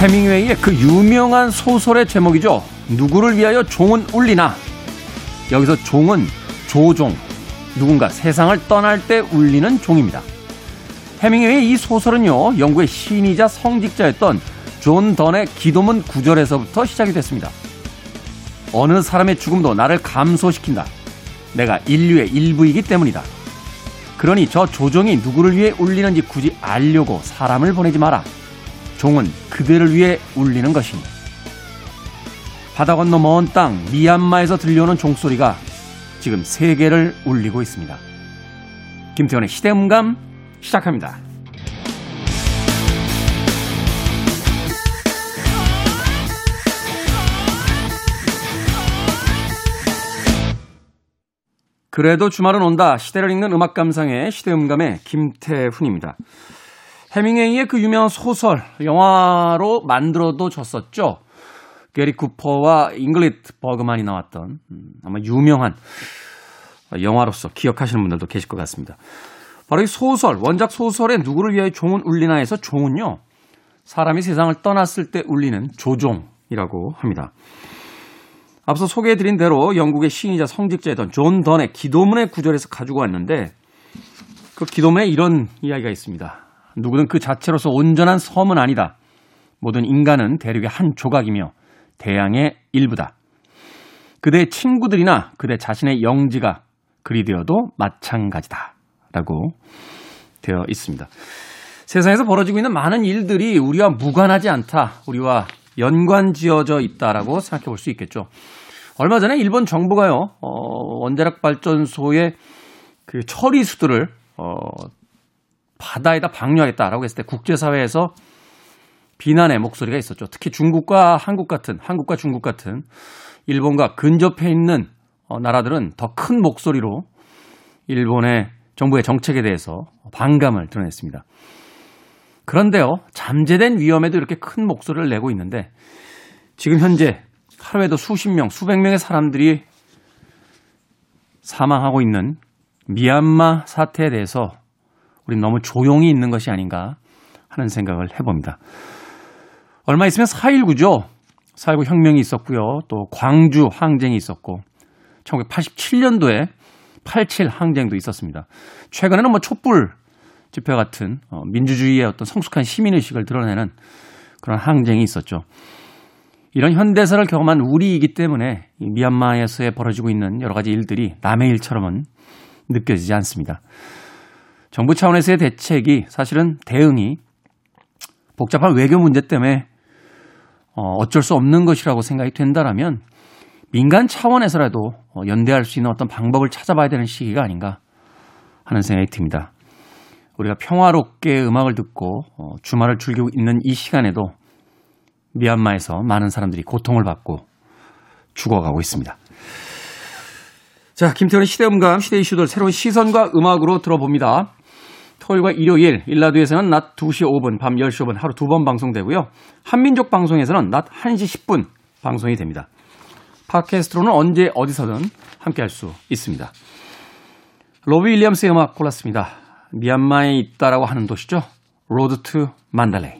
해밍웨이의 그 유명한 소설의 제목이죠. 누구를 위하여 종은 울리나? 여기서 종은 조종, 누군가 세상을 떠날 때 울리는 종입니다. 해밍웨이의 이 소설은요, 영국의 시인이자 성직자였던 존 던의 기도문 구절에서부터 시작이 됐습니다. 어느 사람의 죽음도 나를 감소시킨다. 내가 인류의 일부이기 때문이다. 그러니 저 조종이 누구를 위해 울리는지 굳이 알려고 사람을 보내지 마라. 종은 그들을 위해 울리는 것이니. 바다 건너 먼 땅 미얀마에서 들려오는 종소리가 지금 세계를 울리고 있습니다. 김태원의 시대음감 시작합니다. 그래도 주말은 온다. 시대를 읽는 음악 감상의 시대음감의 김태훈입니다. 헤밍웨이의 그 유명한 소설 영화로 만들어도 졌었죠. 게리 쿠퍼와 잉그리드 버그만이 나왔던 음, 아마 유명한 영화로서 기억하시는 분들도 계실 것 같습니다. 바로 이 소설 원작 소설에 누구를 위하여 종은 울리나에서 종은요 사람이 세상을 떠났을 때 울리는 조종이라고 합니다. 앞서 소개해드린 대로 영국의 시인이자 성직자였던 존 던의 기도문의 구절에서 가지고 왔는데 그 기도문에 이런 이야기가 있습니다. 누구든 그 자체로서 온전한 섬은 아니다. 모든 인간은 대륙의 한 조각이며 대양의 일부다. 그대의 친구들이나 그대 자신의 영지가 그리 되어도 마찬가지다. 라고 되어 있습니다. 세상에서 벌어지고 있는 많은 일들이 우리와 무관하지 않다. 우리와 연관 지어져 있다라고 생각해 볼 수 있겠죠. 얼마 전에 일본 정부가요, 어, 원자력 발전소의 그 처리수들을, 어, 바다에다 방류하겠다라고 했을 때 국제사회에서 비난의 목소리가 있었죠. 특히 중국과 한국 같은, 한국과 중국 같은 일본과 근접해 있는 어, 나라들은 더 큰 목소리로 일본의 정부의 정책에 대해서 반감을 드러냈습니다. 그런데요, 잠재된 위험에도 이렇게 큰 목소리를 내고 있는데 지금 현재 하루에도 수십 명, 수백 명의 사람들이 사망하고 있는 미얀마 사태에 대해서 우리는 너무 조용히 있는 것이 아닌가 하는 생각을 해봅니다. 얼마 있으면 4.19죠. 4.19 혁명이 있었고요. 또 광주 항쟁이 있었고 1987년도에 87 항쟁도 있었습니다. 최근에는 뭐 촛불 집회 같은 어, 민주주의의 어떤 성숙한 시민의식을 드러내는 그런 항쟁이 있었죠. 이런 현대사를 경험한 우리이기 때문에 미얀마에서 벌어지고 있는 여러 가지 일들이 남의 일처럼은 느껴지지 않습니다. 정부 차원에서의 대책이 사실은 대응이 복잡한 외교 문제 때문에 어, 어쩔 수 없는 것이라고 생각이 된다라면 민간 차원에서라도 어, 연대할 수 있는 어떤 방법을 찾아봐야 되는 시기가 아닌가 하는 생각이 듭니다. 우리가 평화롭게 음악을 듣고 어, 주말을 즐기고 있는 이 시간에도 미얀마에서 많은 사람들이 고통을 받고 죽어가고 있습니다. 자, 김태훈의 시대음감, 시대 이슈들 새로운 시선과 음악으로 들어봅니다. 토요일과 일요일, 일라드에서는 낮 2시 5분, 밤 10시 5분 하루 두 번 방송되고요. 한민족 방송에서는 낮 1시 10분 방송이 됩니다. 팟캐스트로는 언제 어디서든 함께 할 수 있습니다. 로비 윌리엄스의 음악 골랐습니다. 미얀마에 있다라고 하는 도시죠. 로드 투 만달레이.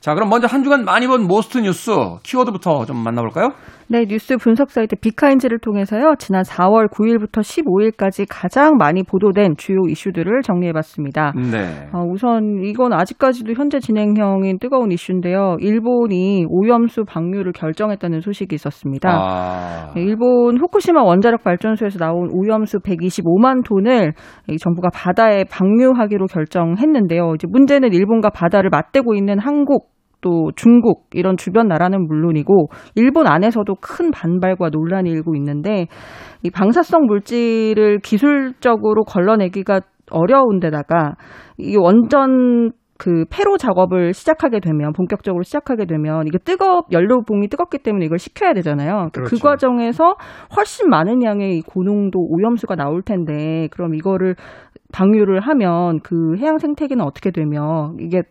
자, 그럼 먼저 한 주간 많이 본 Most 뉴스 키워드부터 좀 만나볼까요? 네, 뉴스 분석 사이트 빅카인즈를 통해서요. 지난 4월 9일부터 15일까지 가장 많이 보도된 주요 이슈들을 정리해봤습니다. 네. 어, 우선 이건 아직까지도 현재 진행형인 뜨거운 이슈인데요. 일본이 오염수 방류를 결정했다는 소식이 있었습니다. 아, 네, 일본 후쿠시마 원자력 발전소에서 나온 오염수 125만 톤을 이 정부가 바다에 방류하기로 결정했는데요. 이제 문제는 일본과 바다를 맞대고 있는 한국 또 중국 이런 주변 나라는 물론이고 일본 안에서도 큰 반발과 논란이 일고 있는데 이 방사성 물질을 기술적으로 걸러내기가 어려운 데다가 이 원전 그 폐로 작업을 시작하게 되면 본격적으로 시작하게 되면 이게 뜨겁 연료봉이 뜨겁기 때문에 이걸 식혀야 되잖아요. 그 그렇죠. 그 과정에서 훨씬 많은 양의 고농도 오염수가 나올 텐데 그럼 이거를 방류를 하면 그 해양 생태계는 어떻게 되며 이게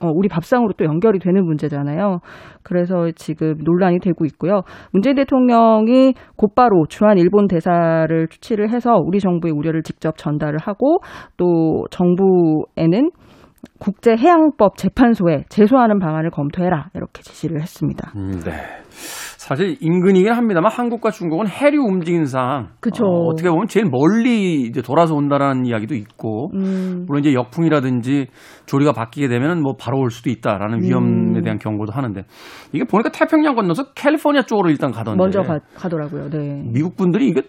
어, 우리 밥상으로 또 연결이 되는 문제잖아요. 그래서 지금 논란이 되고 있고요. 문재인 대통령이 곧바로 주한 일본 대사를 추치를 해서 우리 정부의 우려를 직접 전달을 하고 또 정부에는 국제해양법 재판소에 제소하는 방안을 검토해라 이렇게 지시를 했습니다. 음, 네. 사실 인근이긴 합니다만 한국과 중국은 해류 움직임상 그쵸. 어, 떻게 보면 제일 멀리 이제 돌아서 온다라는 이야기도 있고 음. 물론 이제 역풍이라든지 조리가 바뀌게 되면은 뭐 바로 올 수도 있다라는 위험에 음. 대한 경고도 하는데 이게 보니까 태평양 건너서 캘리포니아 쪽으로 일단 가던데 먼저 가, 가더라고요. 네. 미국 분들이 이게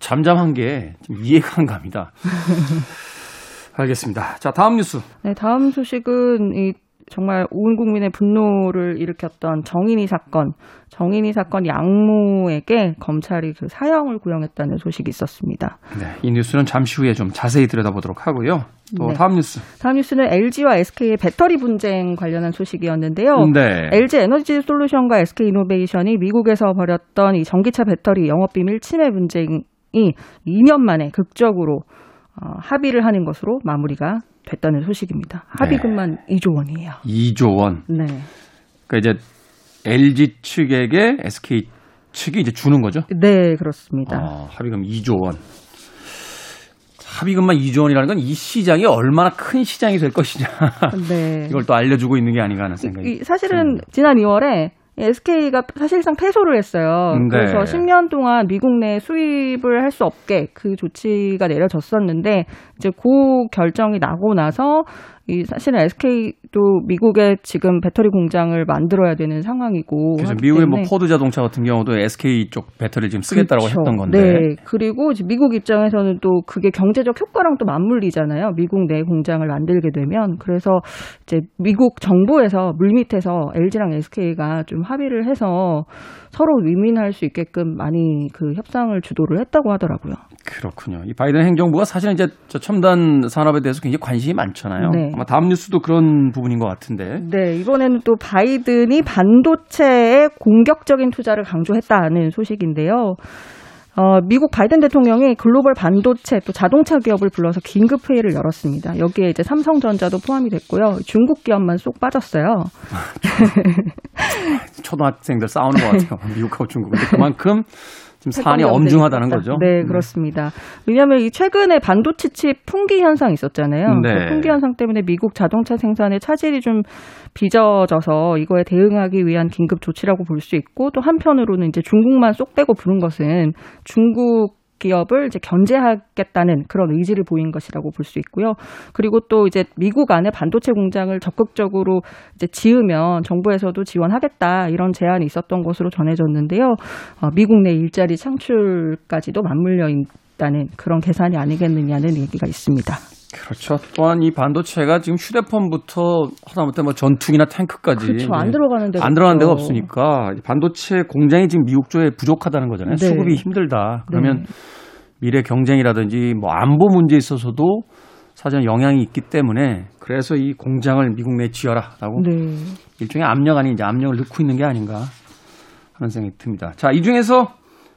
잠잠한 게 좀 이해가 안 갑니다. 알겠습니다. 자, 다음 뉴스. 네, 다음 소식은 이 정말 온 국민의 분노를 일으켰던 정인이 사건, 정인이 사건 양모에게 검찰이 그 사형을 구형했다는 소식이 있었습니다. 네, 이 뉴스는 잠시 후에 좀 자세히 들여다보도록 하고요. 또 네. 다음 뉴스. 다음 뉴스는 LG와 SK의 배터리 분쟁 관련한 소식이었는데요. 네. LG 에너지 솔루션과 SK 이노베이션이 미국에서 벌였던 이 전기차 배터리 영업 비 밀 침해 분쟁이 2년 만에 극적으로 어, 합의를 하는 것으로 마무리가 됐다는 소식입니다. 합의금만 네. 2조 원이에요. 2조 원. 네. 그러니까 이제 LG 측에게 SK 측이 이제 주는 거죠? 네, 그렇습니다. 어, 합의금 2조 원. 합의금만 2조 원이라는 건 이 시장이 얼마나 큰 시장이 될 것이냐. 네. 이걸 또 알려주고 있는 게 아닌가 하는 생각이. 사실은 지난 2월에 SK가 사실상 패소를 했어요. 네. 그래서 10년 동안 미국 내 수입을 할 수 없게 그 조치가 내려졌었는데 이제 그 결정이 나고 나서 이 사실은 SK도 미국에 지금 배터리 공장을 만들어야 되는 상황이고. 그래서 미국의 뭐 포드 자동차 같은 경우도 SK 쪽 배터리를 지금 쓰겠다라고 그렇죠. 했던 건데. 네. 그리고 미국 입장에서는 또 그게 경제적 효과랑 또 맞물리잖아요. 미국 내 공장을 만들게 되면. 그래서 이제 미국 정부에서 물밑에서 LG랑 SK가 좀 합의를 해서 서로 윈윈할 수 있게끔 많이 그 협상을 주도를 했다고 하더라고요. 그렇군요. 이 바이든 행정부가 사실은 이제 저 첨단 산업에 대해서 굉장히 관심이 많잖아요. 네. 아마 다음 뉴스도 그런 부분인 것 같은데. 네, 이번에는 또 바이든이 반도체에 공격적인 투자를 강조했다는 소식인데요. 어, 미국 바이든 대통령이 글로벌 반도체 또 자동차 기업을 불러서 긴급 회의를 열었습니다. 여기에 이제 삼성전자도 포함이 됐고요. 중국 기업만 쏙 빠졌어요. 초등학생들 싸우는 것 같아요. 미국하고 중국. 근데 그만큼 사안이 엄중하다는 거죠. 네, 네, 그렇습니다. 왜냐하면 이 최근에 반도체 칩 풍기 현상 있었잖아요. 네. 그 풍기 현상 때문에 미국 자동차 생산에 차질이 좀 빚어져서 이거에 대응하기 위한 긴급 조치라고 볼 수 있고 또 한편으로는 이제 중국만 쏙 빼고 부른 것은 중국 기업을 이제 견제하겠다는 그런 의지를 보인 것이라고 볼 수 있고요. 그리고 또 이제 미국 안에 반도체 공장을 적극적으로 이제 지으면 정부에서도 지원하겠다 이런 제안이 있었던 것으로 전해졌는데요. 어, 미국 내 일자리 창출까지도 맞물려 있다는 그런 계산이 아니겠느냐는 얘기가 있습니다. 그렇죠. 또한 이 반도체가 지금 휴대폰부터 하다못해 뭐 전투기나 탱크까지 그렇죠. 안 들어가는 데가 안 들어가는 데가 없으니까 반도체 공장이 지금 미국 쪽에 부족하다는 거잖아요. 네. 수급이 힘들다. 그러면 네. 미래 경쟁이라든지 뭐 안보 문제에 있어서도 사전 영향이 있기 때문에 그래서 이 공장을 미국 내에 지어라라고 네. 일종의 압력 아닌 이제 압력을 넣고 있는 게 아닌가 하는 생각이 듭니다. 자, 이 중에서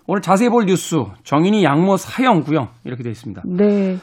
오늘 자세히 볼 뉴스 정인이 양모 사형 구형 이렇게 되어 있습니다. 네.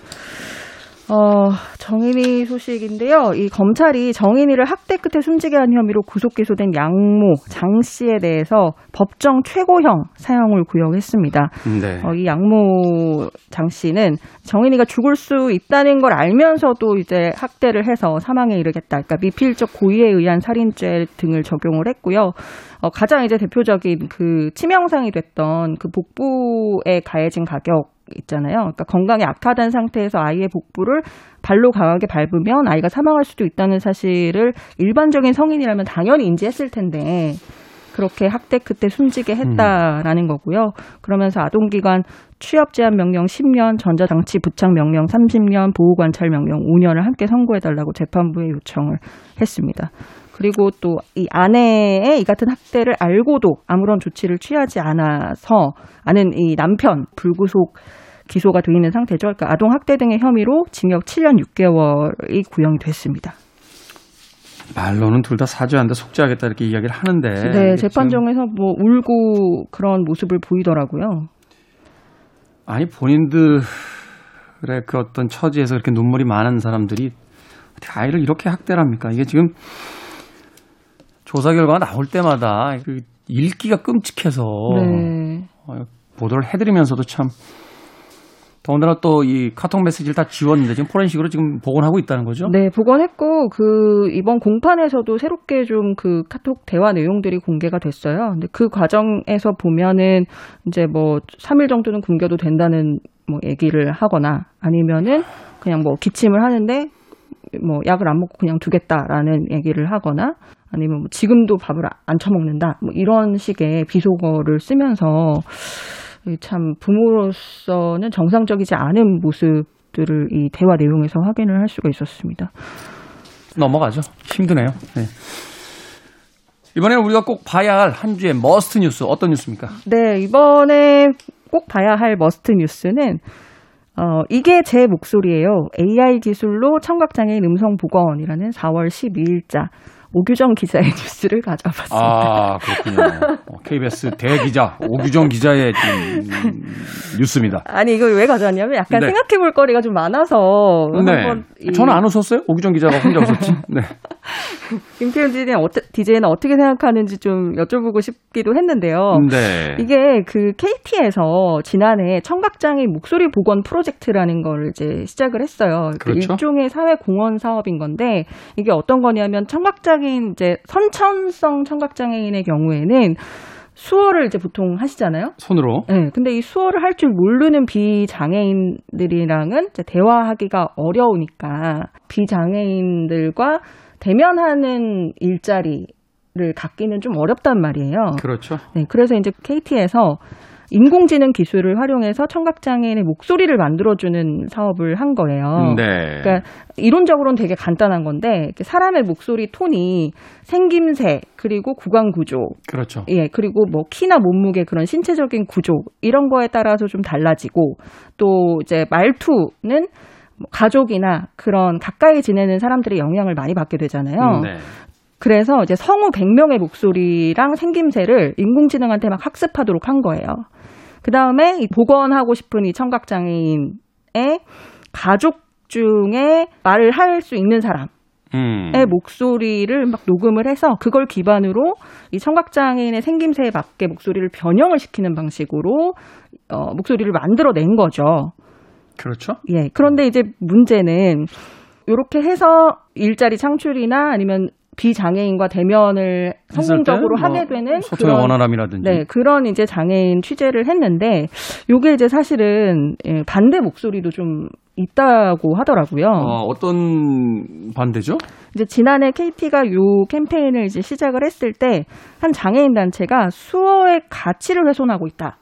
어, 정인이 소식인데요. 이 검찰이 정인이를 학대 끝에 숨지게 한 혐의로 구속 기소된 양모 장 씨에 대해서 법정 최고형 사형을 구형했습니다. 네. 어, 이 양모 장 씨는 정인이가 죽을 수 있다는 걸 알면서도 이제 학대를 해서 사망에 이르겠다. 그러니까 미필적 고의에 의한 살인죄 등을 적용을 했고요. 어, 가장 이제 대표적인 그 치명상이 됐던 그 복부에 가해진 가격 있잖아요. 그러니까 건강이 악화된 상태에서 아이의 복부를 발로 강하게 밟으면 아이가 사망할 수도 있다는 사실을 일반적인 성인이라면 당연히 인지했을 텐데 그렇게 학대 그때 숨지게 했다라는 거고요. 그러면서 아동기관 취업 제한 명령 10년, 전자장치 부착 명령 30년, 보호 관찰 명령 5년을 함께 선고해 달라고 재판부에 요청을 했습니다. 그리고 또 이 아내의 이 같은 학대를 알고도 아무런 조치를 취하지 않아서 아는 이 남편 불구속 기소가 돼 있는 상태죠. 그러니까 아동 학대 등의 혐의로 징역 7년 6개월이 구형이 됐습니다. 말로는 둘 다 사죄한다, 속죄하겠다 이렇게 이야기를 하는데. 네, 재판정에서 뭐 울고 그런 모습을 보이더라고요. 아니 본인들의 그 어떤 처지에서 그렇게 눈물이 많은 사람들이 아이를 이렇게 학대를 합니까? 이게 지금 조사 결과가 나올 때마다 그 읽기가 끔찍해서 네. 어, 보도를 해드리면서도 참 더군다나 또 이 카톡 메시지를 다 지웠는데 지금 포렌식으로 지금 복원하고 있다는 거죠? 네, 복원했고 그 이번 공판에서도 새롭게 좀 그 카톡 대화 내용들이 공개가 됐어요. 근데 그 과정에서 보면은 이제 뭐 3일 정도는 굶겨도 된다는 뭐 얘기를 하거나 아니면은 그냥 뭐 기침을 하는데 뭐 약을 안 먹고 그냥 두겠다라는 얘기를 하거나 아니면 뭐 지금도 밥을 안 처먹는다 뭐 이런 식의 비속어를 쓰면서 참 부모로서는 정상적이지 않은 모습들을 이 대화 내용에서 확인을 할 수가 있었습니다. 넘어가죠. 힘드네요. 네. 이번에는 우리가 꼭 봐야 할 한 주의 Must 뉴스 어떤 뉴스입니까? 네, 이번에 꼭 봐야 할 Must 뉴스는 어, 이게 제 목소리예요. AI 기술로 청각장애인 음성 복원이라는 4월 12일자 옥유정 기자의 뉴스를 가져와봤습니다. 아, 그렇군요. KBS 대기자 옥유정 기자의 음, 뉴스입니다. 아니 이거 왜 가져왔냐면 약간 네. 생각해볼 거리가 좀 많아서 네. 한번 이- 저는 안 웃었어요. 오규정 기자가 혼자 웃었지. 네. 김태훈 DJ는, 어떠, DJ는 어떻게 생각하는지 좀 여쭤보고 싶기도 했는데요. 네. 이게 그 KT에서 지난해 청각장애인 목소리 복원 프로젝트라는 걸 이제 시작을 했어요. 그 그렇죠. 일종의 사회 공헌 사업인 건데 이게 어떤 거냐면 청각장애인 이제 선천성 청각장애인의 경우에는 수어를 이제 보통 하시잖아요. 손으로. 네, 근데 이 수어를 할 줄 모르는 비장애인들이랑은 이제 대화하기가 어려우니까 비장애인들과 대면하는 일자리를 갖기는 좀 어렵단 말이에요. 그렇죠. 네, 그래서 이제 KT에서 인공지능 기술을 활용해서 청각장애인의 목소리를 만들어주는 사업을 한 거예요. 네. 그러니까 이론적으로는 되게 간단한 건데 사람의 목소리 톤이 생김새 그리고 구강 구조 그렇죠. 예, 그리고 뭐 키나 몸무게 그런 신체적인 구조 이런 거에 따라서 좀 달라지고 또 이제 말투는 뭐 가족이나 그런 가까이 지내는 사람들의 영향을 많이 받게 되잖아요. 네. 그래서 이제 성우 100명의 목소리랑 생김새를 인공지능한테 막 학습하도록 한 거예요. 그 다음에 이 복원하고 싶은 이 청각장애인의 가족 중에 말을 할 수 있는 사람, 음. 의 목소리를 막 녹음을 해서 그걸 기반으로 이 청각장애인의 생김새에 맞게 목소리를 변형을 시키는 방식으로 어, 목소리를 만들어낸 거죠. 그렇죠. 예. 그런데 이제 문제는 이렇게 해서 일자리 창출이나 아니면 비장애인과 대면을 성공적으로 때뭐 하게 되는 소통의 원활함이라든지. 네, 그런 이제 장애인 취재를 했는데 요게 이제 사실은 예, 반대 목소리도 좀 있다고 하더라고요. 어, 어떤 반대죠? 이제 지난해 KT가 요 캠페인을 이제 시작을 했을 때 한 장애인 단체가 수어의 가치를 훼손하고 있다.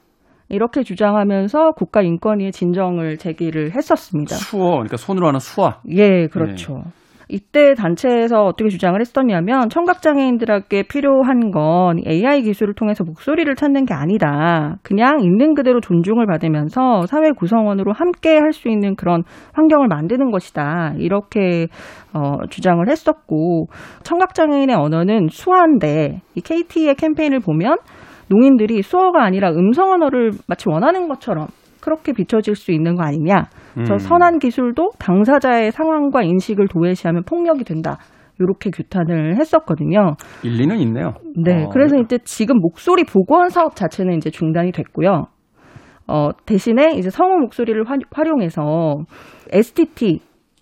이렇게 주장하면서 국가인권위에 진정을 제기를 했었습니다. 수어, 그러니까 손으로 하는 수화. 예, 그렇죠. 이때 단체에서 어떻게 주장을 했었냐면 청각장애인들에게 필요한 건 AI 기술을 통해서 목소리를 찾는 게 아니다. 그냥 있는 그대로 존중을 받으면서 사회 구성원으로 함께 할 수 있는 그런 환경을 만드는 것이다. 이렇게 어, 주장을 했었고 청각장애인의 언어는 수화인데 이 KT의 캠페인을 보면 농인들이 수어가 아니라 음성 언어를 마치 원하는 것처럼 그렇게 비춰질 수 있는 거 아니냐. 그래서 음. 선한 기술도 당사자의 상황과 인식을 도외시하면 폭력이 된다. 이렇게 규탄을 했었거든요. 일리는 있네요. 네, 어, 그래서 이제 지금 목소리 복원 사업 자체는 이제 중단이 됐고요. 어, 대신에 이제 성우 목소리를 화, 활용해서 STT,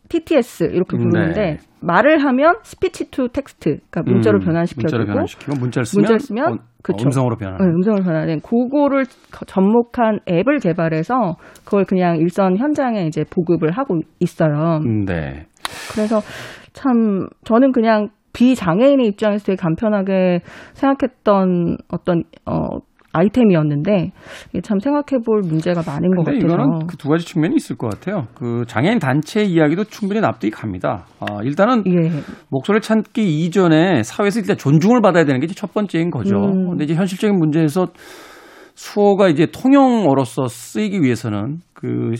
TTS 이렇게 부르는데 네. 말을 하면 speech to text, 그러니까 문자로 음, 변환시켜 주고 문자로 변환시키고 문자를 쓰면, 문자를 쓰면 어, 그쵸. 음성으로 변하는. 네, 음성을 변화된 그거를 거- 접목한 앱을 개발해서 그걸 그냥 일선 현장에 이제 보급을 하고 있어요. 음, 네. 그래서 참 저는 그냥 비장애인의 입장에서 되게 간편하게 생각했던 어떤 어 아이템이었는데 참 생각해볼 문제가 많은 것 같아서. 이거는 그 두 가지 측면이 있을 것 같아요. 그 장애인 단체 이야기도 충분히 납득이 갑니다. 아, 일단은 예. 목소리를 찾기 이전에 사회에서 일단 존중을 받아야 되는 게 첫 번째인 거죠. 음. 근데 이제 현실적인 문제에서 수어가 이제 통용어로서 쓰이기 위해서는 그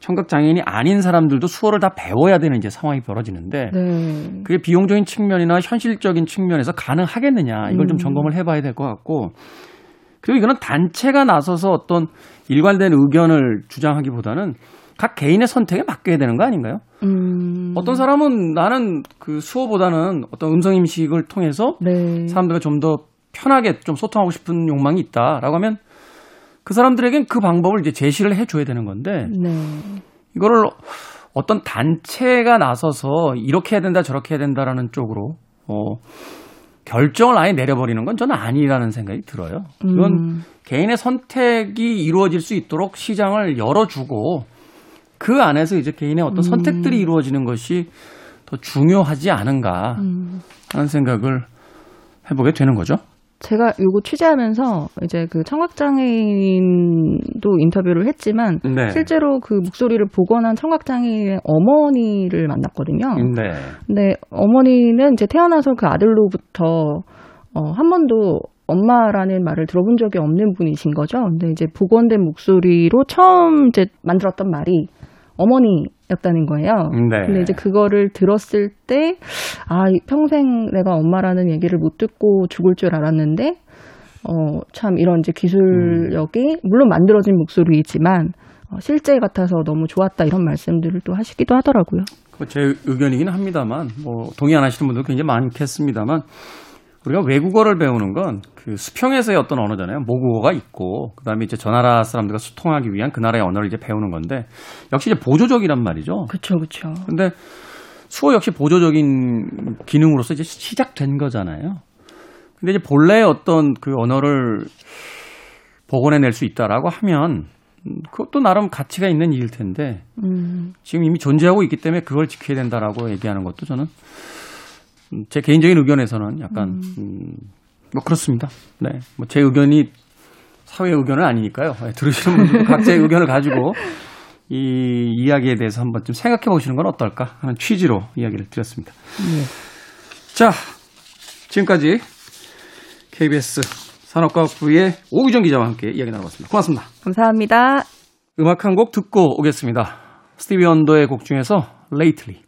청각 장애인이 아닌 사람들도 수어를 다 배워야 되는 이제 상황이 벌어지는데 네. 그게 비용적인 측면이나 현실적인 측면에서 가능하겠느냐 이걸 좀 음. 점검을 해봐야 될 것 같고 그리고 이거는 단체가 나서서 어떤 일관된 의견을 주장하기보다는 각 개인의 선택에 맡겨야 되는 거 아닌가요? 음. 어떤 사람은 나는 그 수어보다는 어떤 음성 임식을 통해서 네. 사람들과 좀 더 편하게 좀 소통하고 싶은 욕망이 있다라고 하면 그 사람들에겐 그 방법을 이제 제시를 해줘야 되는 건데 네. 이거를 어떤 단체가 나서서 이렇게 해야 된다 저렇게 해야 된다라는 쪽으로 어 결정을 아예 내려버리는 건 저는 아니라는 생각이 들어요. 이건 음. 개인의 선택이 이루어질 수 있도록 시장을 열어주고 그 안에서 이제 개인의 어떤 선택들이 이루어지는 것이 더 중요하지 않은가 음. 하는 생각을 해보게 되는 거죠. 제가 요거 취재하면서 이제 그 청각장애인도 인터뷰를 했지만 네. 실제로 그 목소리를 복원한 청각장애인의 어머니를 만났거든요. 네. 근데 어머니는 이제 태어나서 그 아들로부터 어, 한 번도 엄마라는 말을 들어본 적이 없는 분이신 거죠. 근데 이제 복원된 목소리로 처음 이제 만들었던 말이 어머니였다는 거예요. 네. 근데 이제 그거를 들었을 때, 아, 이 평생 내가 엄마라는 얘기를 못 듣고 죽을 줄 알았는데, 어, 참 이런 이제 기술력이, 물론 만들어진 목소리이지만, 어, 실제 같아서 너무 좋았다 이런 말씀들을 또 하시기도 하더라고요. 그제 의견이긴 합니다만, 뭐, 동의 안 하시는 분들 굉장히 많겠습니다만, 우리가 외국어를 배우는 건 그 수평에서의 어떤 언어잖아요. 모국어가 있고, 그 다음에 이제 저 나라 사람들과 소통하기 위한 그 나라의 언어를 이제 배우는 건데, 역시 이제 보조적이란 말이죠. 그렇죠, 그렇죠. 근데 수어 역시 보조적인 기능으로서 이제 시작된 거잖아요. 근데 이제 본래의 어떤 그 언어를 복원해낼 수 있다라고 하면, 음, 그것도 나름 가치가 있는 일일 텐데, 음, 지금 이미 존재하고 있기 때문에 그걸 지켜야 된다라고 얘기하는 것도 저는 음, 제 개인적인 의견에서는 약간 음, 뭐 그렇습니다. 네, 뭐 제 의견이 사회 의견은 아니니까요. 네, 들으시는 분들도 각자의 의견을 가지고 이 이야기에 대해서 한번 좀 생각해 보시는 건 어떨까 하는 취지로 이야기를 드렸습니다. 자, 지금까지 KBS 산업과학부의 오규정 기자와 함께 이야기 나눠봤습니다. 고맙습니다. 감사합니다. 음악 한 곡 듣고 오겠습니다. 스티비 언더의 곡 중에서 Lately.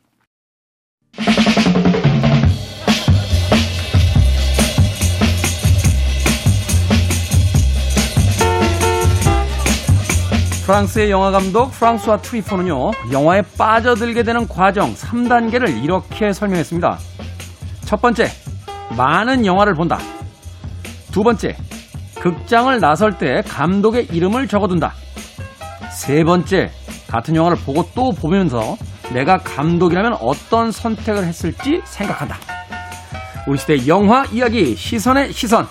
프랑스의 영화 감독 프랑스와 트리포는요, 영화에 빠져들게 되는 과정 3단계를 이렇게 설명했습니다. 첫 번째, 많은 영화를 본다. 두 번째, 극장을 나설 때 감독의 이름을 적어둔다. 세 번째, 같은 영화를 보고 또 보면서 내가 감독이라면 어떤 선택을 했을지 생각한다. 우리 시대 영화 이야기 시선의 시선.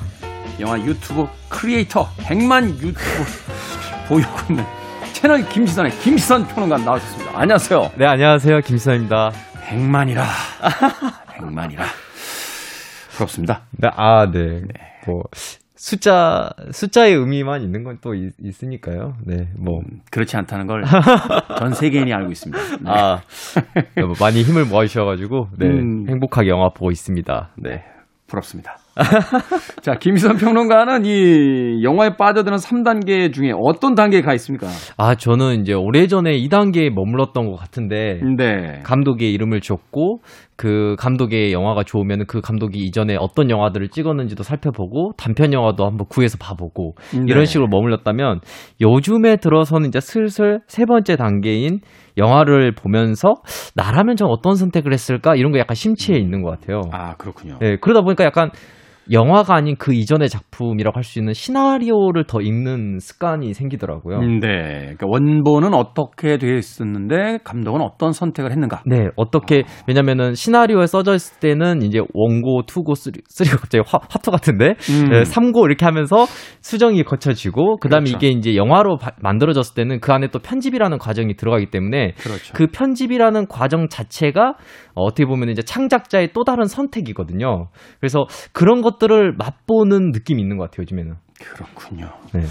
영화 유튜브 크리에이터 100만 유튜브 보유고 있는 채널 김시선의 김시선 평론가 나오셨습니다. 안녕하세요. 네, 안녕하세요. 김수현입니다. 100만이라. 100만이라. 부럽습니다. 네, 아, 네. 뭐, 숫자, 숫자의 의미만 있는 건 또 있으니까요. 네, 뭐. 그렇지 않다는 걸 전 세계인이 알고 있습니다. 네. 아, 뭐 많이 힘을 모아주셔가지고, 네, 음. 행복하게 영화 보고 있습니다. 네, 부럽습니다. 자, 김희선 평론가는 이 영화에 빠져드는 3단계 중에 어떤 단계에 가 있습니까? 아, 저는 이제 오래전에 2단계에 머물렀던 것 같은데, 네. 감독의 이름을 줬고, 그 감독의 영화가 좋으면 그 감독이 이전에 어떤 영화들을 찍었는지도 살펴보고, 단편 영화도 한번 구해서 봐보고, 네. 이런 식으로 머물렀다면 요즘에 들어서는 이제 슬슬 세 번째 단계인 영화를 보면서 나라면 좀 어떤 선택을 했을까 이런 거 약간 심취해 있는 것 같아요. 아, 그렇군요. 네, 그러다 보니까 약간 영화가 아닌 그 이전의 작품이라고 할 수 있는 시나리오를 더 읽는 습관이 생기더라고요. 음, 네. 그러니까 원본은 어떻게 되어 있었는데 감독은 어떤 선택을 했는가? 네, 어떻게, 왜냐면은 시나리오에 써져 있을 때는 이제 one고, two고, three, three가 갑자기 화, 화투 같은데, 음. 네, 3고 이렇게 하면서 수정이 거쳐지고, 그 다음에 그렇죠. 이게 이제 영화로 바- 만들어졌을 때는 그 안에 또 편집이라는 과정이 들어가기 때문에, 그렇죠. 그 편집이라는 과정 자체가 어, 어떻게 보면 이제 창작자의 또 다른 선택이거든요. 그래서 그런 것 들을 맛보는 느낌이 있는 것 같아요, 요즘에는. 그렇군요. 네.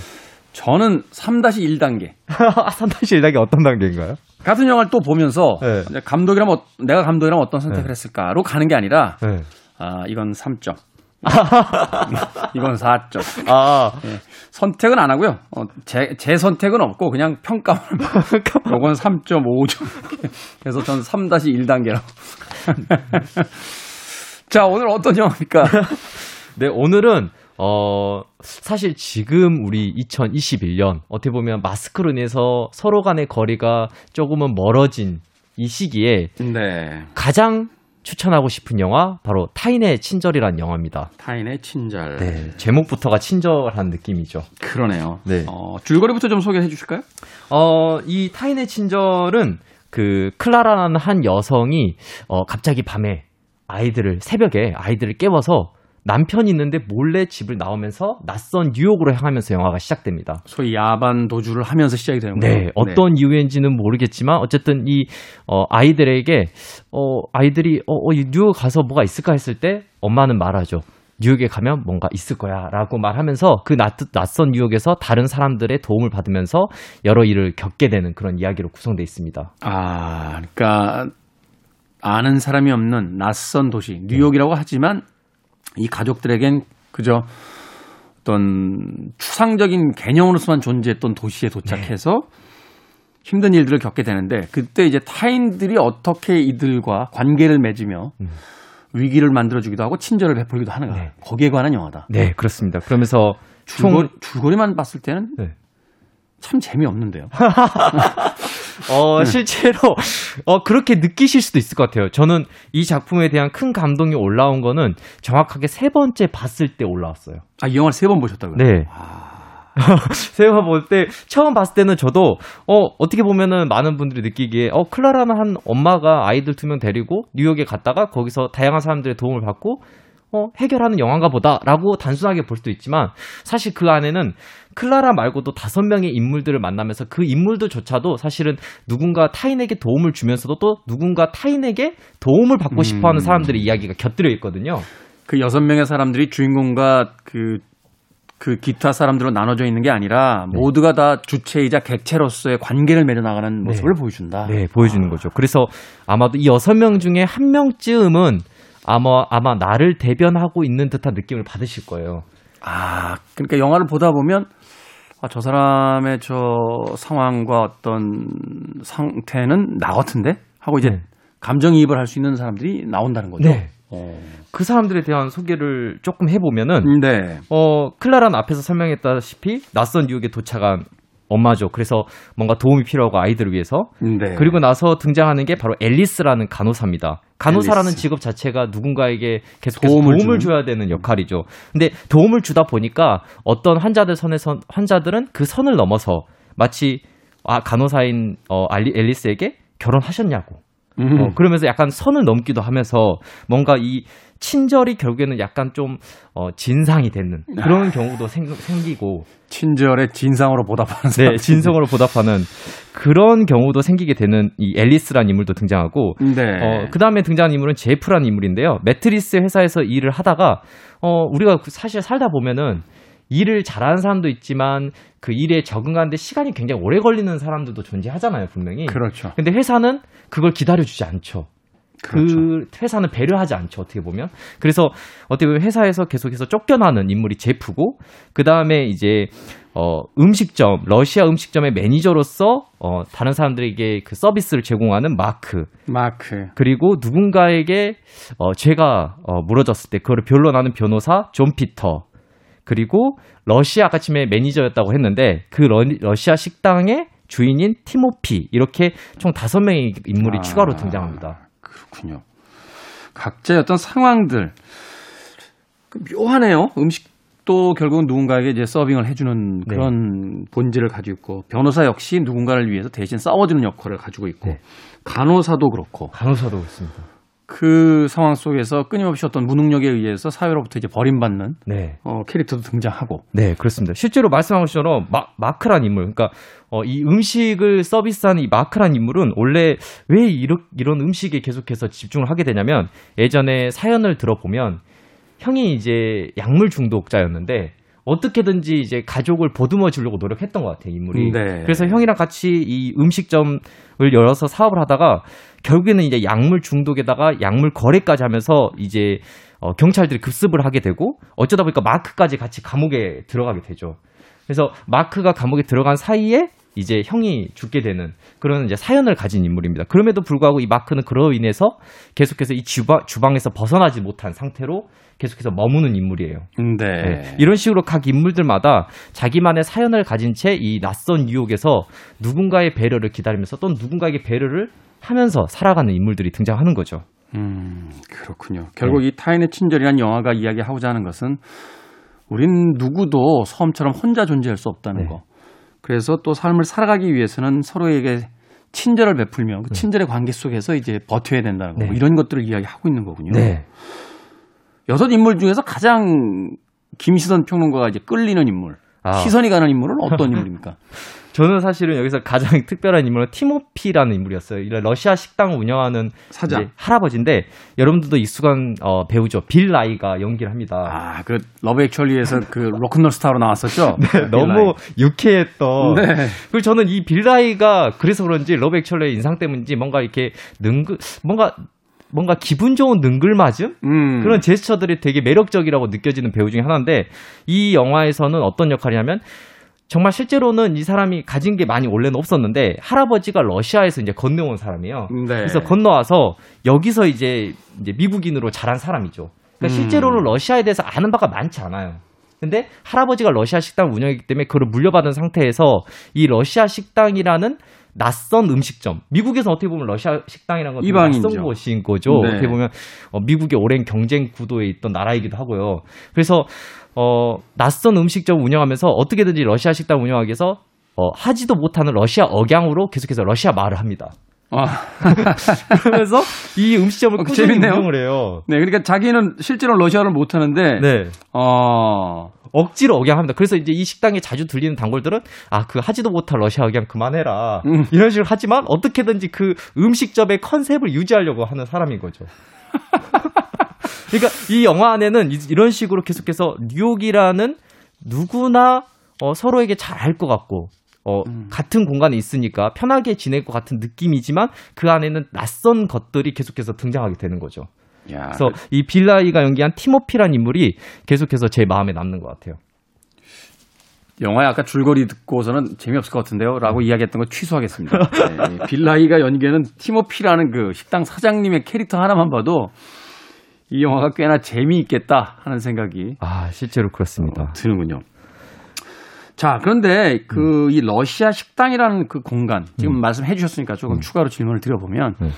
저는 3-1단계. 3-1단계 어떤 단계인가요? 같은 영화를 또 보면서 네. 감독이라면 어- 내가 감독이라면 어떤 선택을 네. 했을까로 가는 게 아니라 네. 아, 이건 3점. 이건 4점. 아, 예, 선택은 안 하고요. 어, 제, 제 선택은 없고 그냥 평가만. 요건 3.5점. 그래서 저는 3-1단계라고. 자, 오늘 어떤 영화입니까? 네, 오늘은, 어, 사실 지금 우리 2021년, 어떻게 보면 마스크로 인해서 서로 간의 거리가 조금은 멀어진 이 시기에 네. 가장 추천하고 싶은 영화, 바로 타인의 친절이라는 영화입니다. 타인의 친절. 네, 제목부터가 친절한 느낌이죠. 그러네요. 네. 어, 줄거리부터 좀 소개해 주실까요? 어, 이 타인의 친절은 그 클라라라는 한 여성이 어, 갑자기 밤에 아이들을 새벽에 아이들을 깨워서 남편이 있는데 몰래 집을 나오면서 낯선 뉴욕으로 향하면서 영화가 시작됩니다. 소위 야반 도주를 하면서 시작이 되는 거예요. 네, 어떤 이유인지는 모르겠지만 어쨌든 이 어, 아이들에게 어, 아이들이 어, 어, 이 뉴욕 가서 뭐가 있을까 했을 때 엄마는 말하죠. 뉴욕에 가면 뭔가 있을 거야 라고 말하면서 그 낯, 낯선 뉴욕에서 다른 사람들의 도움을 받으면서 여러 일을 겪게 되는 그런 이야기로 구성되어 있습니다. 아, 그러니까 아는 사람이 없는 낯선 도시 뉴욕이라고 하지만 이 가족들에겐 그저 어떤 추상적인 개념으로서만 존재했던 도시에 도착해서 힘든 일들을 겪게 되는데 그때 이제 타인들이 어떻게 이들과 관계를 맺으며 위기를 만들어주기도 하고 친절을 베풀기도 하는가 네. 거기에 관한 영화다. 네, 그렇습니다. 그러면서 줄거리, 줄거리만 봤을 때는 네. 참 재미없는데요. 어, 실제로, 어, 그렇게 느끼실 수도 있을 것 같아요. 저는 이 작품에 대한 큰 감동이 올라온 거는 정확하게 세 번째 봤을 때 올라왔어요. 아, 이 영화를 세 번 보셨다고요? 네. 세번볼 때, 처음 봤을 때는 저도, 어, 어떻게 보면은 많은 분들이 느끼기에, 어, 클라라는 한 엄마가 아이들 두 명 데리고 뉴욕에 갔다가 거기서 다양한 사람들의 도움을 받고, 어, 해결하는 영화인가 보다라고 단순하게 볼 수도 있지만, 사실 그 안에는 클라라 말고도 다섯 명의 인물들을 만나면서 그 인물들조차도 사실은 누군가 타인에게 도움을 주면서도 또 누군가 타인에게 도움을 받고 싶어 하는 음. 사람들의 이야기가 곁들여 있거든요. 그 여섯 명의 사람들이 주인공과 그, 그 기타 사람들로 나눠져 있는 게 아니라 네. 모두가 다 주체이자 객체로서의 관계를 맺어나가는 모습을 보여준다. 네, 보여주는 거죠. 그래서 아마도 이 여섯 명 중에 한 명쯤은 아마 아마 나를 대변하고 있는 듯한 느낌을 받으실 거예요. 아, 그러니까 영화를 보다 보면 아, 저 사람의 저 상황과 어떤 상태는 나 같은데? 하고 이제 네. 감정이입을 할 수 있는 사람들이 나온다는 거죠. 네. 어. 그 사람들에 대한 소개를 조금 해보면은 네. 어 클라라는 앞에서 설명했다시피 낯선 뉴욕에 도착한 엄마죠. 그래서 뭔가 도움이 필요하고 아이들을 위해서 네. 그리고 나서 등장하는 게 바로 앨리스라는 간호사입니다. 간호사라는 앨리스. 직업 자체가 누군가에게 계속해서 도움을 도움을? 줘야 되는 역할이죠. 근데 도움을 주다 보니까 어떤 환자들 선에서 환자들은 그 선을 넘어서 마치 아 간호사인 어 알리, 앨리스에게 결혼하셨냐고. 음. 어, 그러면서 약간 선을 넘기도 하면서 뭔가 이 친절이 결국에는 약간 좀 어, 진상이 되는 그런 경우도 생, 생기고 친절의 진상으로 보답하는. 네, 진성으로 보답하는 그런 경우도 생기게 되는 이 앨리스라는 인물도 등장하고 네. 어, 그 다음에 등장한 인물은 제프라는 인물인데요. 매트리스 회사에서 일을 하다가 어, 우리가 사실 살다 보면은 일을 잘하는 사람도 있지만 그 일에 적응하는데 시간이 굉장히 오래 걸리는 사람들도 존재하잖아요, 분명히. 그렇죠. 근데 회사는 그걸 기다려주지 않죠. 그렇죠. 그 회사는 배려하지 않죠 어떻게 보면 그래서 어떻게 보면 회사에서 계속해서 쫓겨나는 인물이 제프고 그 다음에 이제 어 음식점 러시아 음식점의 매니저로서 어 다른 사람들에게 그 서비스를 제공하는 마크 마크. 그리고 누군가에게 어 죄가 어 물어졌을 때 그거를 변론하는 변호사 존 피터 그리고 러시아 아카침의 매니저였다고 했는데 그 러, 러시아 식당의 주인인 티모피 이렇게 총 다섯 명의 인물이 아. 추가로 등장합니다. 그렇군요. 각자의 어떤 상황들 그 묘하네요. 음식도 결국은 누군가에게 이제 서빙을 해주는 네. 그런 본질을 가지고 있고 변호사 역시 누군가를 위해서 대신 싸워주는 역할을 가지고 있고 네. 간호사도 그렇고 간호사도 있습니다. 그 상황 속에서 끊임없이 어떤 무능력에 의해서 사회로부터 이제 버림받는 네. 어, 캐릭터도 등장하고 네, 그렇습니다. 실제로 말씀하신 것처럼 마, 마크란 인물, 그러니까 어, 이 음식을 서비스하는 이 마크란 인물은 원래 왜 이런, 이런 음식에 계속해서 집중을 하게 되냐면 예전에 사연을 들어보면 형이 이제 약물 중독자였는데 어떻게든지 이제 가족을 보듬어 주려고 노력했던 것 같아요, 인물이. 네. 그래서 형이랑 같이 이 음식점을 열어서 사업을 하다가 결국에는 이제 약물 중독에다가 약물 거래까지 하면서 이제 어, 경찰들이 급습을 하게 되고 어쩌다 보니까 마크까지 같이 감옥에 들어가게 되죠. 그래서 마크가 감옥에 들어간 사이에 이제 형이 죽게 되는 그런 이제 사연을 가진 인물입니다. 그럼에도 불구하고 이 마크는 그로 인해서 계속해서 이 주방, 주방에서 벗어나지 못한 상태로 계속해서 머무는 인물이에요. 네. 네. 이런 식으로 각 인물들마다 자기만의 사연을 가진 채 이 낯선 뉴욕에서 누군가의 배려를 기다리면서 또는 누군가에게 배려를 하면서 살아가는 인물들이 등장하는 거죠. 음, 그렇군요. 결국 이 타인의 친절이란 영화가 이야기하고자 하는 것은 우린 누구도 섬처럼 혼자 존재할 수 없다는 네. 거. 그래서 또 삶을 살아가기 위해서는 서로에게 친절을 베풀며 그 친절의 관계 속에서 이제 버텨야 된다는 거. 네. 뭐 이런 것들을 이야기하고 있는 거군요. 네. 여섯 인물 중에서 가장 김시선 평론가가 이제 끌리는 인물, 아. 시선이 가는 인물은 어떤 인물입니까? 저는 사실은 여기서 가장 특별한 인물은 티모피라는 인물이었어요. 이 러시아 식당을 운영하는 사장. 할아버지인데 여러분들도 익숙한 어, 배우죠. 빌 나이가 연기를 합니다. 아, 그 Love Actually에서 그 로큰롤 스타로 나왔었죠. 네, 너무 유쾌했던. 네. 그리고 저는 이 빌 나이가 그래서 그런지 Love Actually의 인상 때문인지 뭔가 이렇게 능글 뭔가 뭔가 기분 좋은 능글맞음 음. 그런 제스처들이 되게 매력적이라고 느껴지는 배우 중에 하나인데 이 영화에서는 어떤 역할이냐면 정말 실제로는 이 사람이 가진 게 많이 원래는 없었는데 할아버지가 러시아에서 이제 건너온 사람이에요. 네. 그래서 건너와서 여기서 이제 이제 미국인으로 자란 사람이죠. 그러니까 음. 실제로는 러시아에 대해서 아는 바가 많지 않아요. 근데 할아버지가 러시아 식당 운영했기 때문에 그걸 물려받은 상태에서 이 러시아 식당이라는 낯선 음식점. 미국에서 어떻게 보면 러시아 식당이라는 건 되게 이방인이죠. 낯선 곳인 거죠. 네. 어떻게 보면 어, 미국의 오랜 경쟁 구도에 있던 나라이기도 하고요. 그래서 어, 낯선 음식점 운영하면서 어떻게든지 러시아 식당 운영하기 위해서 어, 하지도 못하는 러시아 억양으로 계속해서 러시아 말을 합니다. 아, 그러면서 이 음식점을 어, 꾸준히 재밌네요. 운영을 해요. 네, 그러니까 자기는 실제로 러시아를 못 하는데, 네. 어, 억지로 억양합니다. 그래서 이제 이 식당에 자주 들리는 단골들은 아 그 하지도 못할 러시아 억양 그만해라 음. 이런 식으로 하지만 어떻게든지 그 음식점의 컨셉을 유지하려고 하는 사람인 거죠. 그러니까 이 영화 안에는 이- 이런 식으로 계속해서 뉴욕이라는 누구나 어, 서로에게 잘 알 것 같고 어, 음. 같은 공간에 있으니까 편하게 지낼 것 같은 느낌이지만 그 안에는 낯선 것들이 계속해서 등장하게 되는 거죠. 야, 그래서 이 빌라이가 연기한 티모피란 인물이 계속해서 제 마음에 남는 것 같아요. 영화의 아까 줄거리 듣고서는 재미없을 것 같은데요. 라고 이야기했던 거 취소하겠습니다. 네, 이 빌라이가 연기하는 티모피라는 그 식당 사장님의 캐릭터 하나만 봐도 이 영화가 꽤나 재미있겠다 하는 생각이 아 실제로 그렇습니다. 드는군요. 자, 그런데 그이 러시아 식당이라는 그 공간 지금 말씀해 주셨으니까 조금 추가로 질문을 드려보면 네.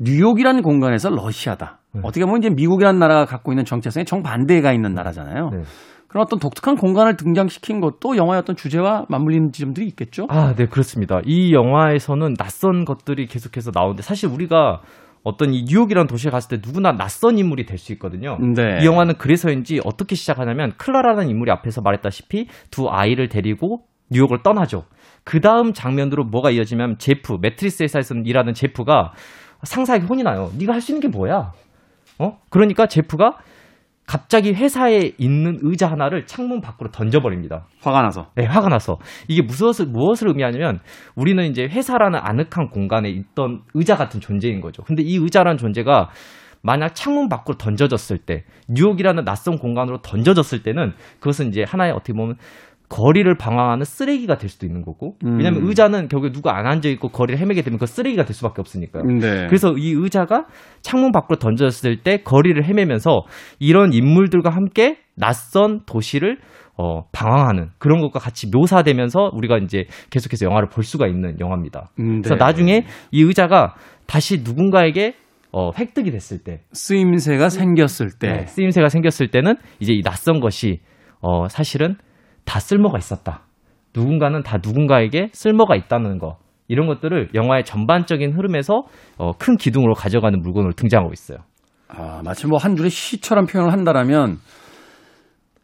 뉴욕이라는 공간에서 러시아다. 어떻게 보면 이제 미국이라는 나라가 갖고 있는 정체성에 정반대에 가 있는 나라잖아요. 네. 그런 어떤 독특한 공간을 등장시킨 것도 영화의 어떤 주제와 맞물리는 지점들이 있겠죠. 아, 네, 그렇습니다. 이 영화에서는 낯선 것들이 계속해서 나오는데 사실 우리가 어떤 이 뉴욕이라는 도시에 갔을 때 누구나 낯선 인물이 될 수 있거든요. 네. 이 영화는 그래서인지 어떻게 시작하냐면 클라라는 인물이 앞에서 말했다시피 두 아이를 데리고 뉴욕을 떠나죠. 그 다음 장면으로 뭐가 이어지면 제프, 매트리스 회사에서 일하는 제프가 상사에게 혼이 나요. 네가 할 수 있는 게 뭐야? 어? 그러니까 제프가 갑자기 회사에 있는 의자 하나를 창문 밖으로 던져버립니다. 화가 나서. 네, 화가 나서. 이게 무엇을, 무엇을 의미하냐면, 우리는 이제 회사라는 아늑한 공간에 있던 의자 같은 존재인 거죠. 근데 이 의자라는 존재가 만약 창문 밖으로 던져졌을 때, 뉴욕이라는 낯선 공간으로 던져졌을 때는 그것은 이제 하나의 어떻게 보면 거리를 방황하는 쓰레기가 될 수도 있는 거고, 왜냐면 음. 의자는 결국에 누가 안 앉아 있고 거리를 헤매게 되면 그 쓰레기가 될 수밖에 없으니까요. 네. 그래서 이 의자가 창문 밖으로 던졌을 때 거리를 헤매면서 이런 인물들과 함께 낯선 도시를 어, 방황하는 그런 것과 같이 묘사되면서 우리가 이제 계속해서 영화를 볼 수가 있는 영화입니다. 음, 그래서 네. 나중에 이 의자가 다시 누군가에게 어, 획득이 됐을 때, 쓰임새가 생겼을 때. 네, 쓰임새가 생겼을 때는 이제 이 낯선 것이 어, 사실은 다 쓸모가 있었다. 누군가는 다 누군가에게 쓸모가 있다는 거. 이런 것들을 영화의 전반적인 흐름에서 어, 큰 기둥으로 가져가는 물건으로 등장하고 있어요. 아, 마치 뭐 한 줄의 시처럼 표현을 한다라면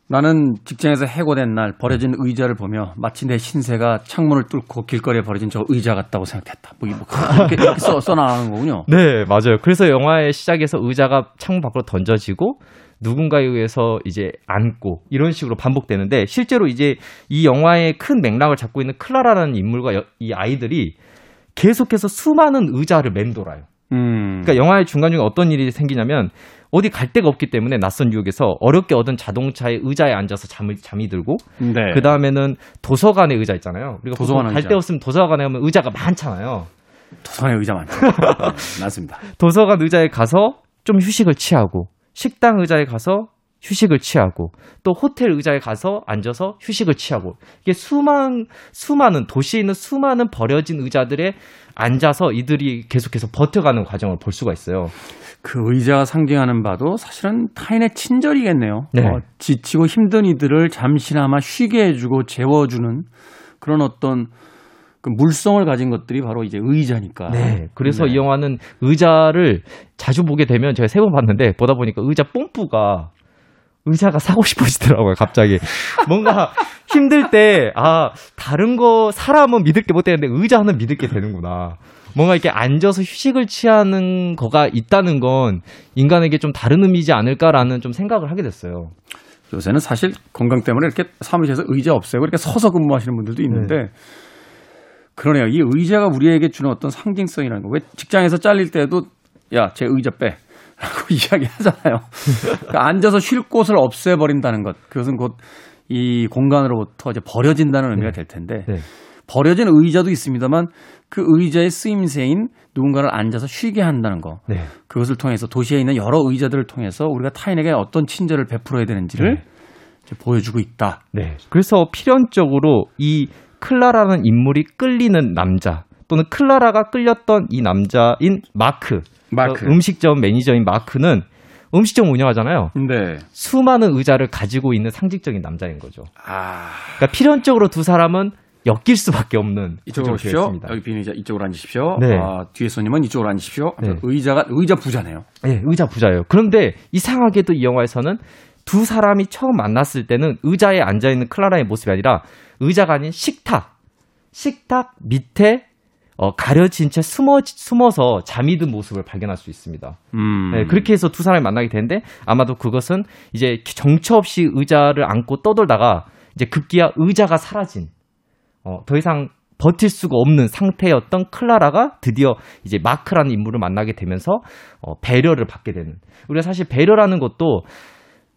나는 직장에서 해고된 날 버려진 의자를 보며 마치 내 신세가 창문을 뚫고 길거리에 버려진 저 의자 같다고 생각했다. 뭐, 뭐 이렇게, 이렇게 써, 써나가는 거군요. 네, 맞아요. 그래서 영화의 시작에서 의자가 창문 밖으로 던져지고 누군가에 의해서 이제 안고 이런 식으로 반복되는데 실제로 이제 이 영화의 큰 맥락을 잡고 있는 클라라라는 인물과 여, 이 아이들이 계속해서 수많은 의자를 맴돌아요. 음. 그러니까 영화의 중간중에 어떤 일이 생기냐면 어디 갈 데가 없기 때문에 낯선 뉴욕에서 어렵게 얻은 자동차의 의자에 앉아서 잠을 잠이 들고 네. 그 다음에는 도서관의 의자 있잖아요. 우리가 도서관 갈 의자. 데 없으면 도서관에 가면 의자가 많잖아요. 도서관에 의자 많죠. 네, 맞습니다. 도서관 의자에 가서 좀 휴식을 취하고 식당 의자에 가서 휴식을 취하고 또 호텔 의자에 가서 앉아서 휴식을 취하고 이게 수만 수많은 도시에 있는 수많은 버려진 의자들에 앉아서 이들이 계속해서 버텨가는 과정을 볼 수가 있어요. 그 의자가 상징하는 바도 사실은 타인의 친절이겠네요. 네. 어, 지치고 힘든 이들을 잠시나마 쉬게 해주고 재워주는 그런 어떤 그 물성을 가진 것들이 바로 이제 의자니까. 네. 그래서 네. 이 영화는 의자를 자주 보게 되면 제가 세 번 봤는데 보다 보니까 의자 뽐뿌가 의자가 사고 싶어지더라고요, 갑자기. 뭔가 힘들 때, 아, 다른 거, 사람은 믿을 게 못 되는데 의자는 믿을 게 되는구나. 뭔가 이렇게 앉아서 휴식을 취하는 거가 있다는 건 인간에게 좀 다른 의미지 않을까라는 좀 생각을 하게 됐어요. 요새는 사실 건강 때문에 이렇게 사무실에서 의자 없애고 이렇게 서서 근무하시는 분들도 있는데 네. 그러네요. 이 의자가 우리에게 주는 어떤 상징성이라는 거. 왜 직장에서 잘릴 때도 야, 제 의자 빼. 라고 이야기 하잖아요. 그러니까 앉아서 쉴 곳을 없애버린다는 것. 그것은 곧 이 공간으로부터 이제 버려진다는 의미가 될 텐데 네. 버려진 의자도 있습니다만 그 의자의 쓰임새인 누군가를 앉아서 쉬게 한다는 거. 네. 그것을 통해서 도시에 있는 여러 의자들을 통해서 우리가 타인에게 어떤 친절을 베풀어야 되는지를 네. 보여주고 있다. 네. 그래서 필연적으로 이 클라라는 인물이 끌리는 남자 또는 클라라가 끌렸던 이 남자인 마크, 마크. 어, 음식점 매니저인 마크는 음식점 운영하잖아요. 네. 수많은 의자를 가지고 있는 상징적인 남자인 거죠. 아, 그러니까 필연적으로 두 사람은 엮일 수밖에 없는 이쪽으로 오십시오. 여기 빈 의자 이쪽으로 앉으십시오. 네. 아, 뒤에 손님은 이쪽으로 앉으십시오. 네. 의자가 의자 부자네요. 네, 의자 부자예요. 그런데 이상하게도 이 영화에서는 두 사람이 처음 만났을 때는 의자에 앉아 있는 클라라의 모습이 아니라 의자가 아닌 식탁, 식탁 밑에 어, 가려진 채 숨어 숨어서 잠이 든 모습을 발견할 수 있습니다. 음. 네, 그렇게 해서 두 사람이 만나게 되는데 아마도 그것은 이제 정처 없이 의자를 안고 떠돌다가 이제 급기야 의자가 사라진 어, 더 이상 버틸 수가 없는 상태였던 클라라가 드디어 이제 마크라는 인물을 만나게 되면서 어, 배려를 받게 되는. 우리가 사실 배려라는 것도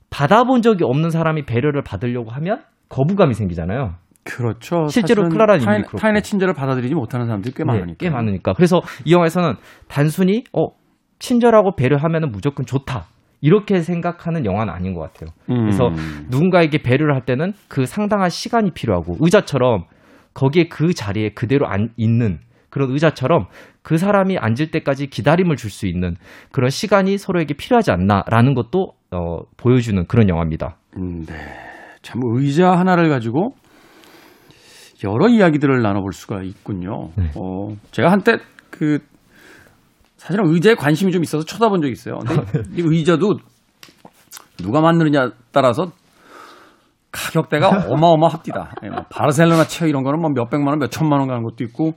받아본 적이 없는 사람이 배려를 받으려고 하면 거부감이 생기잖아요. 그렇죠. 실제로 클라라는 타인, 그렇고. 타인의 친절을 받아들이지 못하는 사람들이 꽤 네, 많으니까. 꽤 많으니까. 그래서 이 영화에서는 단순히 어 친절하고 배려하면 무조건 좋다. 이렇게 생각하는 영화는 아닌 것 같아요. 음. 그래서 누군가에게 배려를 할 때는 그 상당한 시간이 필요하고 의자처럼 거기에 그 자리에 그대로 안 있는 그런 의자처럼 그 사람이 앉을 때까지 기다림을 줄 수 있는 그런 시간이 서로에게 필요하지 않나라는 것도 어, 보여주는 그런 영화입니다. 음, 네. 참 의자 하나를 가지고 여러 이야기들을 나눠볼 수가 있군요. 네. 어, 제가 한때 그 사실은 의자에 관심이 좀 있어서 쳐다본 적이 있어요. 근데 이 의자도 누가 만드느냐 따라서 가격대가 어마어마합니다. 예, 뭐 바르셀로나 체어 이런 거는 뭐 몇백만 원, 몇천만 원 가는 것도 있고.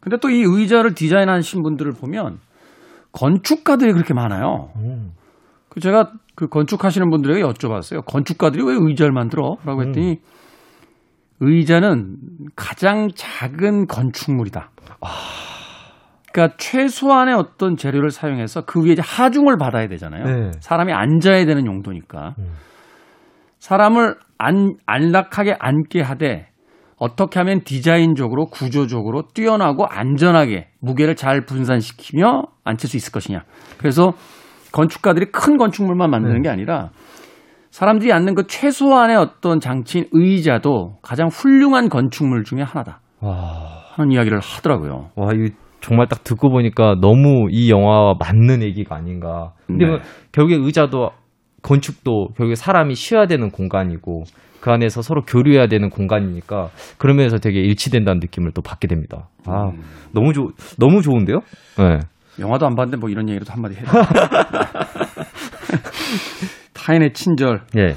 근데 또 이 의자를 디자인하신 분들을 보면 건축가들이 그렇게 많아요. 그 제가 그 건축하시는 분들에게 여쭤봤어요. 건축가들이 왜 의자를 만들어? 라고 했더니 의자는 가장 작은 건축물이다. 그러니까 최소한의 어떤 재료를 사용해서 그 위에 하중을 받아야 되잖아요. 네. 사람이 앉아야 되는 용도니까. 사람을 안, 안락하게 앉게 하되 어떻게 하면 디자인적으로 구조적으로 뛰어나고 안전하게 무게를 잘 분산시키며 앉힐 수 있을 것이냐. 그래서 건축가들이 큰 건축물만 만드는 게 아니라 사람들이 앉는 그 최소한의 어떤 장치인 의자도 가장 훌륭한 건축물 중에 하나다. 와, 하는 이야기를 하더라고요. 와, 이거 정말 딱 듣고 보니까 너무 이 영화와 맞는 얘기가 아닌가. 근데 네. 뭐 결국에 의자도 건축도 결국에 사람이 쉬어야 되는 공간이고 그 안에서 서로 교류해야 되는 공간이니까 그런 면에서 되게 일치된다는 느낌을 또 받게 됩니다. 아, 음. 너무 좋, 너무 좋은데요? 네. 영화도 안 봤는데 뭐 이런 얘기라도 한마디 돼. 타인의 친절. 예.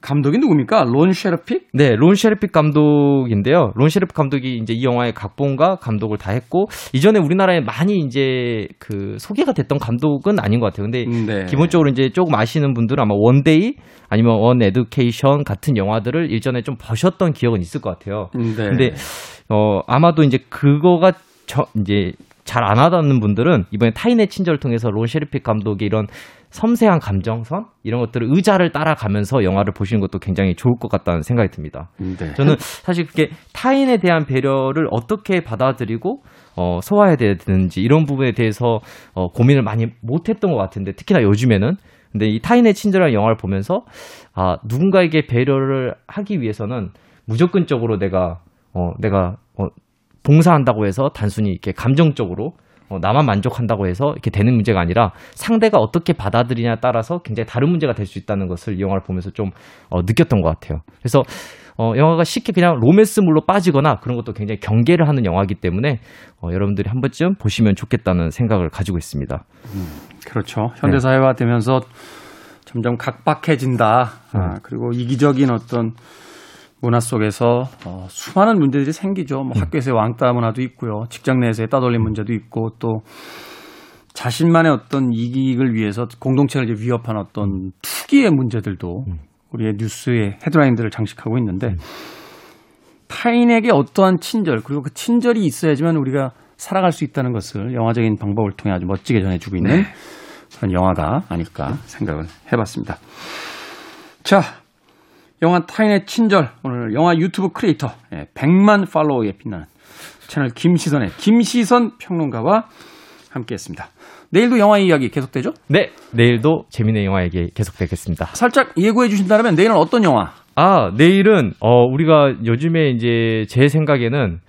감독이 누굽니까? 론 셰르픽? 네, 론 셰르픽 감독인데요. 론 셰르픽 감독이 이제 이 영화의 각본과 감독을 다 했고 이전에 우리나라에 많이 이제 그 소개가 됐던 감독은 아닌 것 같아요. 근데 네. 기본적으로 이제 조금 아시는 분들은 아마 One Day 아니면 원 에듀케이션 같은 영화들을 일전에 좀 보셨던 기억은 있을 것 같아요. 네. 근데 어 아마도 이제 그거가 저 이제 잘 안 하다는 분들은 이번에 타인의 친절을 통해서 론 셰르픽 감독의 이런 섬세한 감정선 이런 것들을 의자를 따라가면서 영화를 보시는 것도 굉장히 좋을 것 같다는 생각이 듭니다. 네. 저는 사실 그게 타인에 대한 배려를 어떻게 받아들이고 어, 소화해야 되는지 이런 부분에 대해서 어, 고민을 많이 못했던 것 같은데 특히나 요즘에는 근데 이 타인의 친절한 영화를 보면서 아 누군가에게 배려를 하기 위해서는 무조건적으로 내가 어 내가 어, 봉사한다고 해서 단순히 이렇게 감정적으로 어, 나만 만족한다고 해서 이렇게 되는 문제가 아니라 상대가 어떻게 받아들이냐에 따라서 굉장히 다른 문제가 될 수 있다는 것을 이 영화를 보면서 좀 어, 느꼈던 것 같아요. 그래서 어, 영화가 쉽게 그냥 로맨스물로 빠지거나 그런 것도 굉장히 경계를 하는 영화이기 때문에 어, 여러분들이 한 번쯤 보시면 좋겠다는 생각을 가지고 있습니다. 그렇죠. 현대 사회화 되면서 점점 각박해진다. 아, 음. 그리고 이기적인 어떤 문화 속에서 어, 수많은 문제들이 생기죠. 음. 뭐 학교에서의 왕따 문화도 있고요. 직장 내에서의 따돌림 문제도 있고 또 자신만의 어떤 이익을 위해서 공동체를 이제 위협하는 어떤 투기의 문제들도 음. 우리의 뉴스의 헤드라인들을 장식하고 있는데 타인에게 어떠한 친절 그리고 그 친절이 있어야지만 우리가 살아갈 수 있다는 것을 영화적인 방법을 통해 아주 멋지게 전해주고 있는 그런 영화가 아닐까 생각을 해봤습니다. 자, 영화 타인의 친절 오늘 영화 유튜브 크리에이터 예, 100만 팔로워에 빛나는 채널 김시선의 김시선 평론가와 함께했습니다. 내일도 영화 이야기 계속되죠? 네, 내일도 재미있는 영화 얘기 계속되겠습니다. 살짝 예고해 주신다면 내일은 어떤 영화? 아, 내일은, 어, 우리가 요즘에 이제 제 생각에는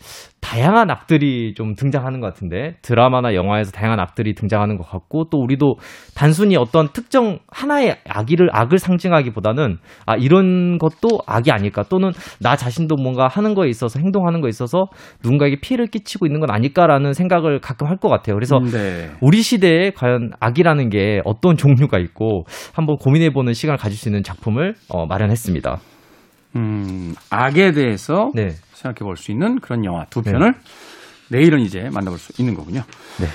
다양한 악들이 좀 등장하는 것 같은데, 드라마나 영화에서 다양한 악들이 등장하는 것 같고, 또 우리도 단순히 어떤 특정 하나의 악의를, 악을 상징하기보다는, 아, 이런 것도 악이 아닐까, 또는 나 자신도 뭔가 하는 거에 있어서, 행동하는 거에 있어서 누군가에게 피해를 끼치고 있는 건 아닐까라는 생각을 가끔 할 것 같아요. 그래서 네. 우리 시대에 과연 악이라는 게 어떤 종류가 있고, 한번 고민해보는 시간을 가질 수 있는 작품을 어, 마련했습니다. 음, 악에 대해서 네. 생각해 볼 수 있는 그런 영화 두 편을 내일은 이제 만나볼 수 있는 거군요. 네.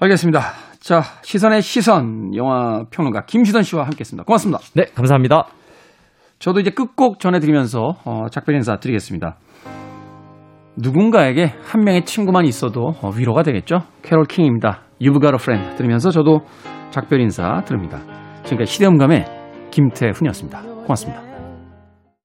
알겠습니다. 자, 시선의 시선 영화 평론가 김시선 씨와 함께했습니다. 고맙습니다. 네, 감사합니다. 저도 이제 끝곡 전해드리면서 어, 작별 인사 드리겠습니다. 누군가에게 한 명의 친구만 있어도 어, 위로가 되겠죠. 캐롤 킹입니다. You've got a friend 들으면서 저도 작별 인사 드립니다. 지금까지 시대음감의 김태훈이었습니다. 고맙습니다.